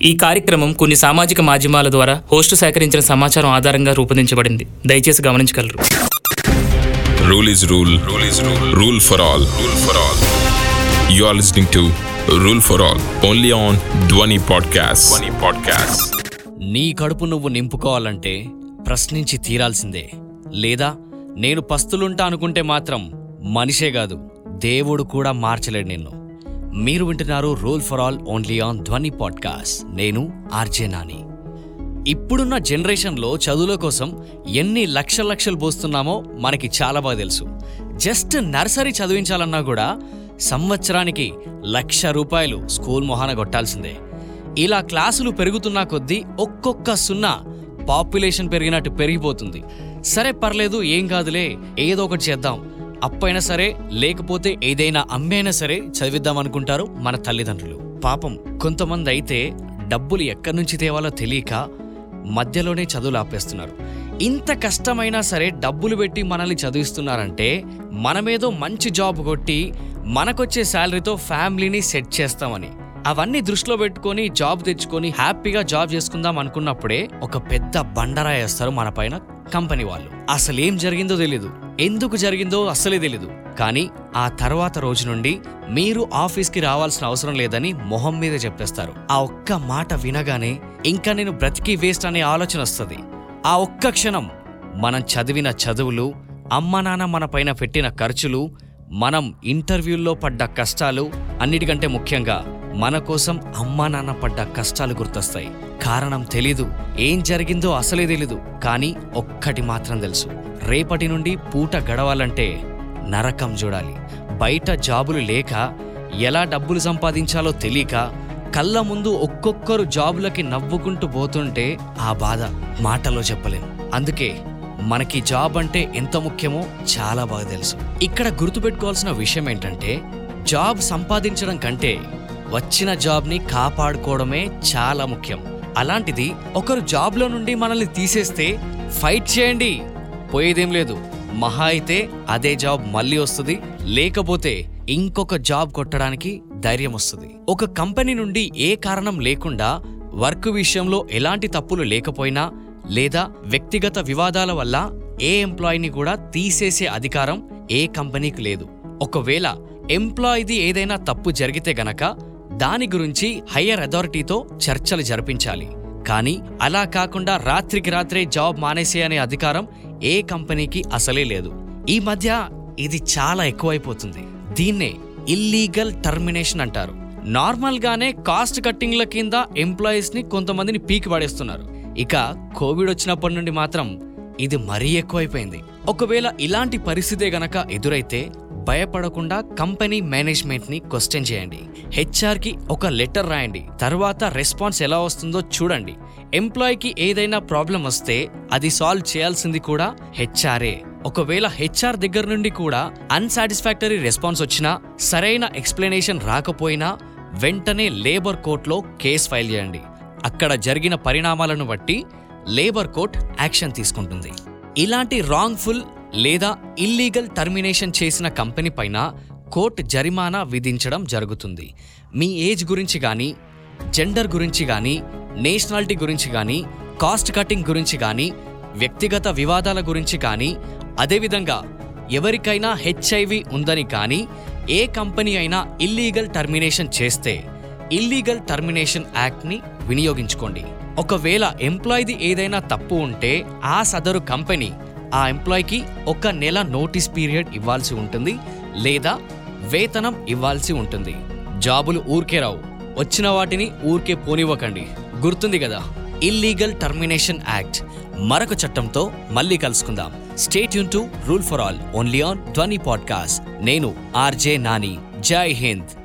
ఈ కార్యక్రమం కొన్ని సామాజిక మాధ్యమాల ద్వారా హోస్టు సేకరించిన సమాచారం ఆధారంగా రూపొందించబడింది దయచేసి గమనించగలరు Rule is rule. Rule is rule. Rule for all. Rule for all. You are listening to Rule for All only on Dwani Podcast. Dwani Podcast. నీ కడుపు నువ్వు నింపుకోవాలంటే ప్రశ్నించి తీరాల్సిందే లేదా నేను పస్తులుంటా అనుకుంటే మాత్రం మనిషే కాదు దేవుడు కూడా మార్చలేడు నిన్ను మీరు వింటున్నారు rule for all only on Dhwani podcast నేను ఆర్జే నాని. ఇప్పుడున్న జనరేషన్లో చదువుల కోసం ఎన్ని లక్షల లక్షలు పోస్తున్నామో మనకి చాలా బాగా తెలుసు. జస్ట్ నర్సరీ చదివించాలన్నా కూడా సంవత్సరానికి లక్ష రూపాయలు స్కూల్ మొహాన కొట్టాల్సిందే. ఇలా క్లాసులు పెరుగుతున్నా కొద్దీ ఒక్కొక్క సున్నా పాపులేషన్ పెరిగినట్టు పెరిగిపోతుంది. సరే పర్లేదు ఏం కాదులే ఏదో ఒకటి చేద్దాం. అప్పైనా సరే లేకపోతే ఏదైనా అమ్మైనా సరే చదివిద్దాం అనుకుంటారు మన తల్లిదండ్రులు. పాపం కొంతమంది అయితే డబ్బులు ఎక్కడి నుంచి తేవాలో తెలియక మధ్యలోనే చదువులు ఆపేస్తున్నారు. ఇంత కష్టమైనా సరే డబ్బులు పెట్టి మనల్ని చదివిస్తున్నారంటే మనమేదో మంచి జాబ్ కొట్టి మనకొచ్చే శాలరీతో ఫ్యామిలీని సెట్ చేస్తామని. అవన్నీ దృష్టిలో పెట్టుకొని జాబ్ తెచ్చుకొని హ్యాపీగా జాబ్ చేసుకుందాం అనుకున్నప్పుడే ఒక పెద్ద బండరా వేస్తారు మన పైన కంపెనీ వాళ్ళు. అసలు ఏం జరిగిందో తెలీదు. ఎందుకు జరిగిందో అస్సలే తెలీదు. కానీ ఆ తర్వాత రోజు నుండి మీరు ఆఫీస్కి రావాల్సిన అవసరం లేదని మొహం మీద చెప్పేస్తారు. ఆ ఒక్క మాట వినగానే ఇంకా నేను బ్రతికి వేస్ట్ అనే ఆలోచన వస్తుంది. ఆ ఒక్క క్షణం మనం చదివిన చదువులు అమ్మ నాన్న మన పైన పెట్టిన ఖర్చులు మనం ఇంటర్వ్యూల్లో పడ్డ కష్టాలు అన్నిటికంటే ముఖ్యంగా మన కోసం అమ్మా నాన్న పడ్డ కష్టాలు గుర్తొస్తాయి. కారణం తెలీదు. ఏం జరిగిందో అసలే తెలీదు. కానీ ఒక్కటి మాత్రం తెలుసు. రేపటి నుండి పూట గడవాలంటే నరకం చూడాలి. బయట జాబులు లేక ఎలా డబ్బులు సంపాదించాలో తెలియక కళ్ళ ముందు ఒక్కొక్కరు జాబులకి నవ్వుకుంటూ పోతుంటే ఆ బాధ మాటలో చెప్పలేను. అందుకే మనకి జాబ్ అంటే ఎంత ముఖ్యమో చాలా బాగా తెలుసు. ఇక్కడ గుర్తుపెట్టుకోవాల్సిన విషయం ఏంటంటే జాబ్ సంపాదించడం కంటే వచ్చిన జాబ్ని కాపాడుకోవడమే చాలా ముఖ్యం. అలాంటిది ఒకరు జాబ్లో నుండి మనల్ని తీసేస్తే ఫైట్ చేయండి. పోయేదేం లేదు. మహా అయితే అదే జాబ్ మళ్ళీ వస్తుంది. లేకపోతే ఇంకొక జాబ్ కొట్టడానికి ధైర్యం వస్తుంది. ఒక కంపెనీ నుండి ఏ కారణం లేకుండా వర్క్ విషయంలో ఎలాంటి తప్పులు లేకపోయినా లేదా వ్యక్తిగత వివాదాల వల్ల ఏ ఎంప్లాయీని కూడా తీసేసే అధికారం ఏ కంపెనీకి లేదు. ఒకవేళ ఎంప్లాయీది ఏదైనా తప్పు జరిగితే గనక దాని గురించి హయ్యర్ అథారిటీతో చర్చలు జరిపించాలి. కానీ అలా కాకుండా రాత్రికి రాత్రే జాబ్ మానేసే అనే అధికారం ఏ కంపెనీకి అసలే లేదు. ఈ మధ్య ఇది చాలా ఎక్కువైపోతుంది. దీన్నే ఇల్లీగల్ టర్మినేషన్ అంటారు. నార్మల్ గానే కాస్ట్ కట్టింగ్ల కింద ఎంప్లాయీస్ని కొంతమందిని పీకి పడేస్తున్నారు. ఇక కోవిడ్ వచ్చినప్పటి నుండి మాత్రం ఇది మరీ ఎక్కువైపోయింది. ఒకవేళ ఇలాంటి పరిస్థితే గనక ఎదురైతే భయపడకుండా కంపెనీ మేనేజ్మెంట్ని క్వశ్చన్ చేయండి. హెచ్ఆర్కి ఒక లెటర్ రాయండి. తర్వాత రెస్పాన్స్ ఎలా వస్తుందో చూడండి. ఎంప్లాయీకి ఏదైనా ప్రాబ్లం వస్తే అది సాల్వ్ చేయాల్సింది కూడా హెచ్ఆర్ఏ ఒకవేళ హెచ్ఆర్ దగ్గర నుండి కూడా అన్సాటిస్ఫాక్టరీ రెస్పాన్స్ వచ్చినా సరైన ఎక్స్ప్లెనేషన్ రాకపోయినా వెంటనే లేబర్ కోర్టులో కేసు ఫైల్ చేయండి. అక్కడ జరిగిన పరిణామాలను బట్టి లేబర్ కోర్ట్ యాక్షన్ తీసుకుంటుంది. ఇలాంటి రాంగ్ఫుల్ లేదా ఇల్లీగల్ టర్మినేషన్ చేసిన కంపెనీ పైన కోర్టు జరిమానా విధించడం జరుగుతుంది. మీ ఏజ్ గురించి కానీ జెండర్ గురించి కానీ నేషనాలిటీ గురించి కానీ కాస్ట్ కటింగ్ గురించి కానీ వ్యక్తిగత వివాదాల గురించి కానీ అదేవిధంగా ఎవరికైనా హెచ్ఐవి ఉందని కానీ ఏ కంపెనీ అయినా ఇల్లీగల్ టర్మినేషన్ చేస్తే ఇల్లీగల్ టర్మినేషన్ యాక్ట్ని వినియోగించుకోండి. ఒకవేళ ఎంప్లాయీది ఏదైనా తప్పు ఉంటే ఆ సదరు కంపెనీ ఆ ఎంప్లాయీకి ఒక నెల నోటీస్ పీరియడ్ ఇవ్వాల్సి ఉంటుంది లేదా వేతనం ఇవ్వాల్సి ఉంటుంది. జాబులు ఊరికే రావు. వచ్చిన వాటిని ఊరికే పోనివ్వకండి. గుర్తుంది కదా? ఇల్లీగల్ టర్మినేషన్ యాక్ట్ మరొక చట్టంతో మళ్ళీ కలుసుకుందాం. Stay Yoon to rule for all only on Dhwani podcast నేను ఆర్జే నాని. జై హింద్.